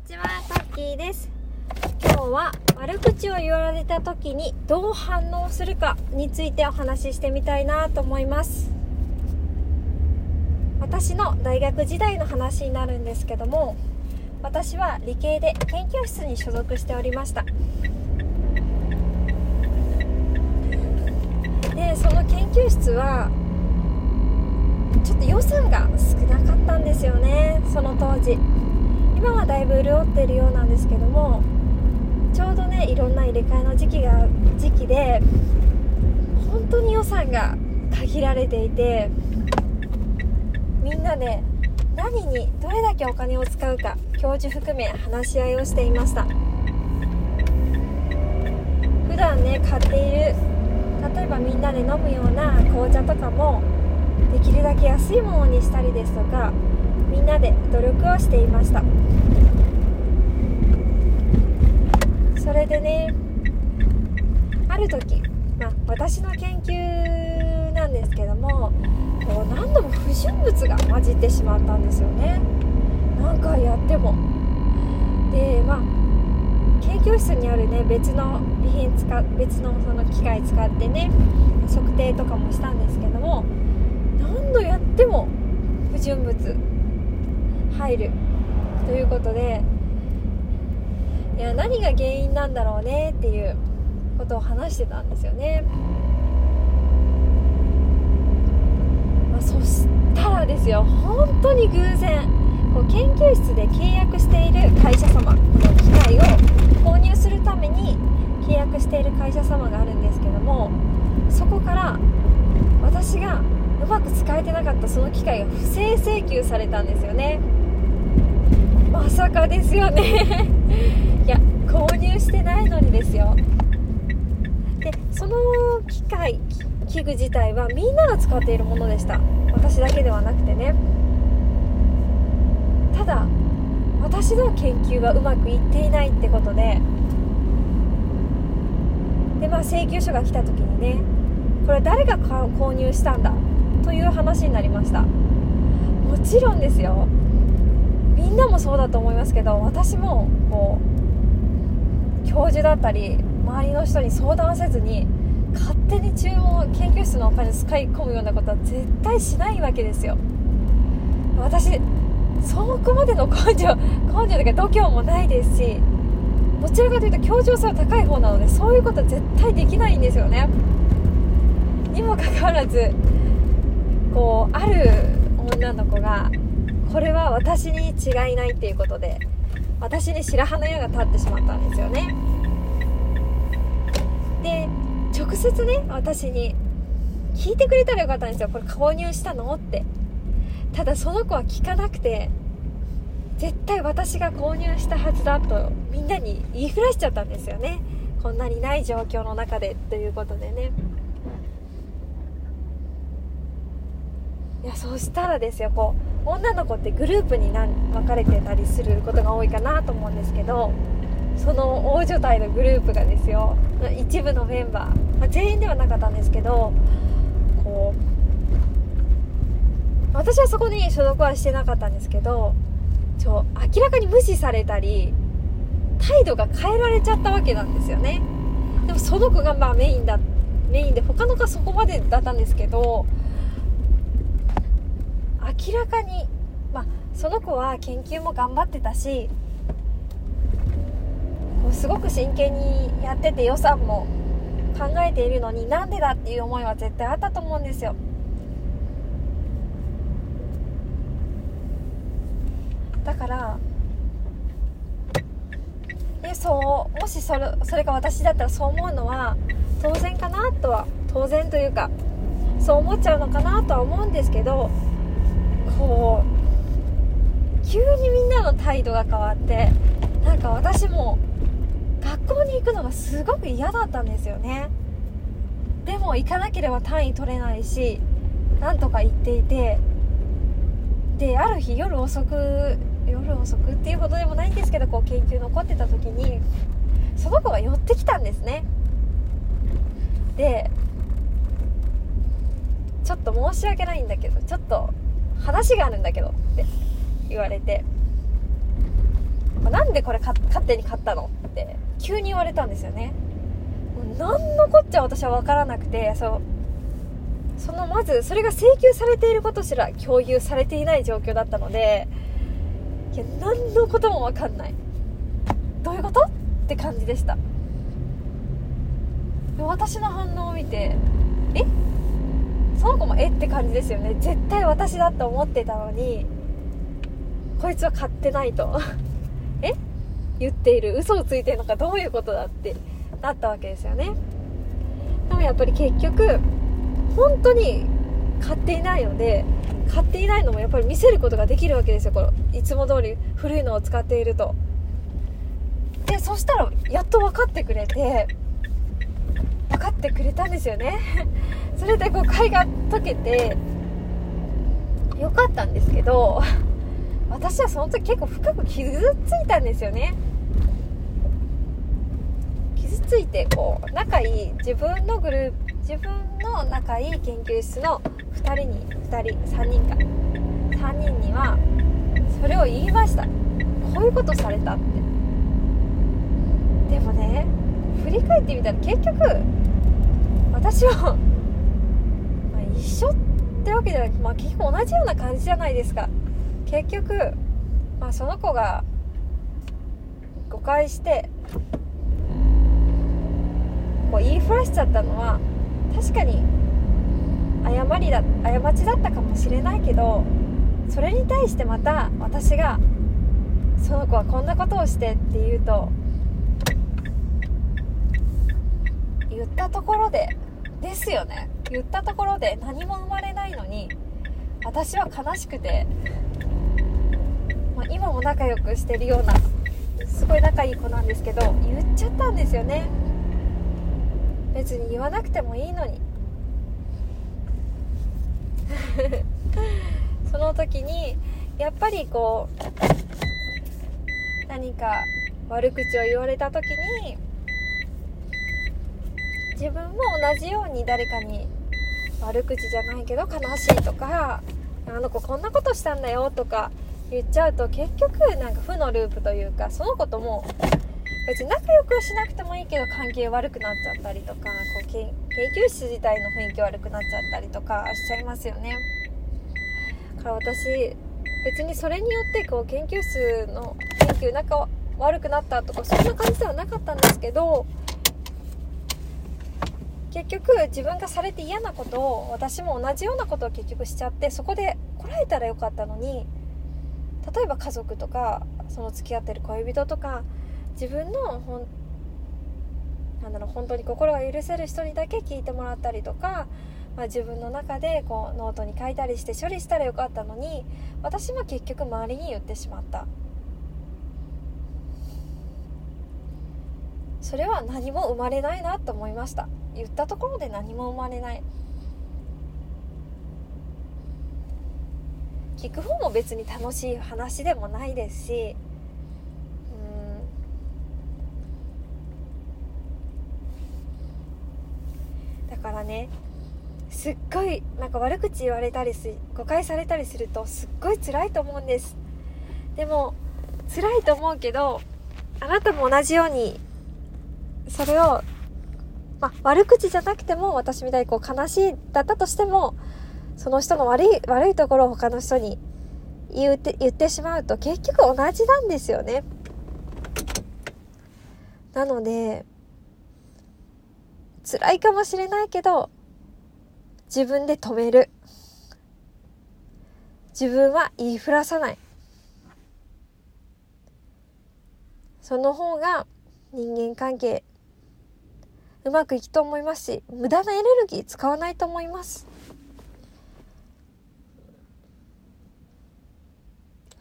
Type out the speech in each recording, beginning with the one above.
にちは、タッキーです。今日は悪口を言われた時にどう反応するかについてお話ししてみたいなと思います。私の大学時代の話になるんですけども、私は理系で研究室に所属しておりました。で、その研究室はちょっと予算が少なかったんですよね、その当時。今はだいぶ潤っているようなんですけどもちょうどねいろんな入れ替えの時期が時期で本当に予算が限られていてみんなで何にどれだけお金を使うか教授含め話し合いをしていました。普段ね買っている例えばみんなで飲むような紅茶とかもできるだけ安いものにしたりですとかみんなで努力をしていました。それでねある時、まあ、私の研究なんですけどもこう何度も不純物が混じってしまったんですよね。何回やっても。でまあ研究室にあるね別の備品使別のその機械使ってね測定とかもしたんですけども何度やっても不純物入るということでいや何が原因なんだろうねっていうことを話してたんですよね、まあ、そしたらですよ本当に偶然こう研究室で契約している会社様この機械を購入するために契約している会社様があるんですけどもそこから私がまく使えてなかったその機械が不正請求されたんですよね。まさかですよね。いや購入してないのにですよ。でその機械器具自体はみんなが使っているものでした。私だけではなくてね。ただ私の研究はうまくいっていないってことで。でまあ請求書が来た時にねこれ誰が購入したんだいう話になりました。もちろんですよ。みんなもそうだと思いますけど私もこう教授だったり周りの人に相談せずに勝手に注文研究室のお金使い込むようなことは絶対しないわけですよ。私そこまでの根性根性というか度胸もないですしどちらかというと協調性は高い方なのでそういうことは絶対できないんですよね。にもかかわらずこうある女の子がこれは私に違いないっていうことで私に白羽の矢が立ってしまったんですよね。で直接ね私に聞いてくれたらよかったんですよ。これ購入したのって。ただその子は聞かなくて絶対私が購入したはずだとみんなに言いふらしちゃったんですよね。こんなにない状況の中でということでね。いやそしたらですよこう女の子ってグループに分かれてたりすることが多いかなと思うんですけどその大所帯のグループがですよ一部のメンバー、まあ、全員ではなかったんですけどこう私はそこに所属はしてなかったんですけどちょ明らかに無視されたり態度が変えられちゃったわけなんですよね。でもその子がまあメインだメインで他の子はそこまでだったんですけど明らかに、まあ、その子は研究も頑張ってたしこうすごく真剣にやってて予算も考えているのになんでだっていう思いは絶対あったと思うんですよ。だからえそうもしそれそれが私だったらそう思うのは当然かなとは当然というかそう思っちゃうのかなとは思うんですけど急にみんなの態度が変わってなんか私も学校に行くのがすごく嫌だったんですよね。でも行かなければ単位取れないしなんとか行っていてである日夜遅く夜遅くっていうほどでもないんですけどこう研究残ってた時にその子が寄ってきたんですね。でちょっと申し訳ないんだけどちょっと話があるんだけどって。言われて。なんなんでこれ勝手に買ったのって急に言われたんですよね。もう何のこっちゃ私は分からなくてそう。そのまずそれが請求されていることすら共有されていない状況だったのでいや何のことも分かんない。どういうことって感じでした。私の反応を見てえ？その子もえ？って感じですよね。絶対私だと思ってたのにこいつは買ってないと。え？言っている。嘘をついてるのか？どういうことだって。なったわけですよね。でもやっぱり結局本当に買っていないので買っていないのもやっぱり見せることができるわけですよ。このいつも通り古いのを使っていると。でそしたらやっと分かってくれて分かってくれたんですよね。それで誤解が解けてよかったんですけど私はその時結構深く傷ついたんですよね。傷ついてこう仲いい自分のグループ自分の仲いい研究室の2人に2人3人か。3人にはそれを言いました。こういうことされたって。でもね振り返ってみたら結局私は、まあ、一緒ってわけじゃなくて、まあ、結局同じような感じじゃないですか。結局、まあ、その子が誤解してこう言いふらしちゃったのは確かに誤りだ過ちだったかもしれないけどそれに対してまた私がその子はこんなことをしてって言うと言ったところでですよね。言ったところで何も生まれないのに私は悲しくてまあ、今も仲良くしてるようなすごい仲いい子なんですけど言っちゃったんですよね。別に言わなくてもいいのに。その時にやっぱりこう何か悪口を言われた時に自分も同じように誰かに悪口じゃないけど悲しいとかあの子こんなことしたんだよとか言っちゃうと結局なんか負のループというかその子とも別に仲良くはしなくてもいいけど関係悪くなっちゃったりとかこう研究室自体の雰囲気悪くなっちゃったりとかしちゃいますよね。だから私別にそれによってこう研究室の研究仲悪くなったとかそんな感じではなかったんですけど結局自分がされて嫌なことを私も同じようなことを結局しちゃってそこでこらえたらよかったのに例えば家族とかその付き合ってる恋人とか自分のほんなんだろう本当に心が許せる人にだけ聞いてもらったりとか、まあ、自分の中でこうノートに書いたりして処理したらよかったのに私も結局周りに言ってしまった。それは何も生まれないなと思いました。言ったところで何も生まれない。聞く方も別に楽しい話でもないですしうん。だからねすっごいなんか悪口言われたりす誤解されたりするとすっごい辛いと思うんです。でも辛いと思うけどあなたも同じようにそれを、まあ、悪口じゃなくても私みたいにこう悲しいだったとしてもその人の悪い、悪いところを他の人に言って言ってしまうと結局同じなんですよね。なので、辛いかもしれないけど、自分で止める。自分は言いふらさない。その方が人間関係うまくいくと思いますし、無駄なエネルギー使わないと思います。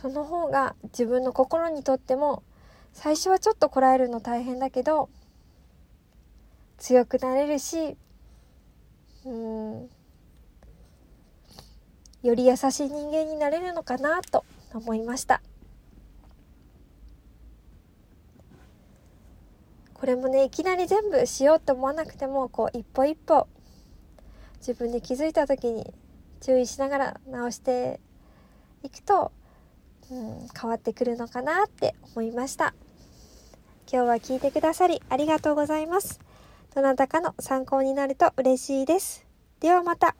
その方が自分の心にとっても最初はちょっとこらえるの大変だけど強くなれるしうんより優しい人間になれるのかなと思いました。これもねいきなり全部しようと思わなくてもこう一歩一歩自分で気づいた時に注意しながら直していくとうん、変わってくるのかなって思いました。今日は聞いてくださりありがとうございます。どなたかの参考になると嬉しいです。ではまた。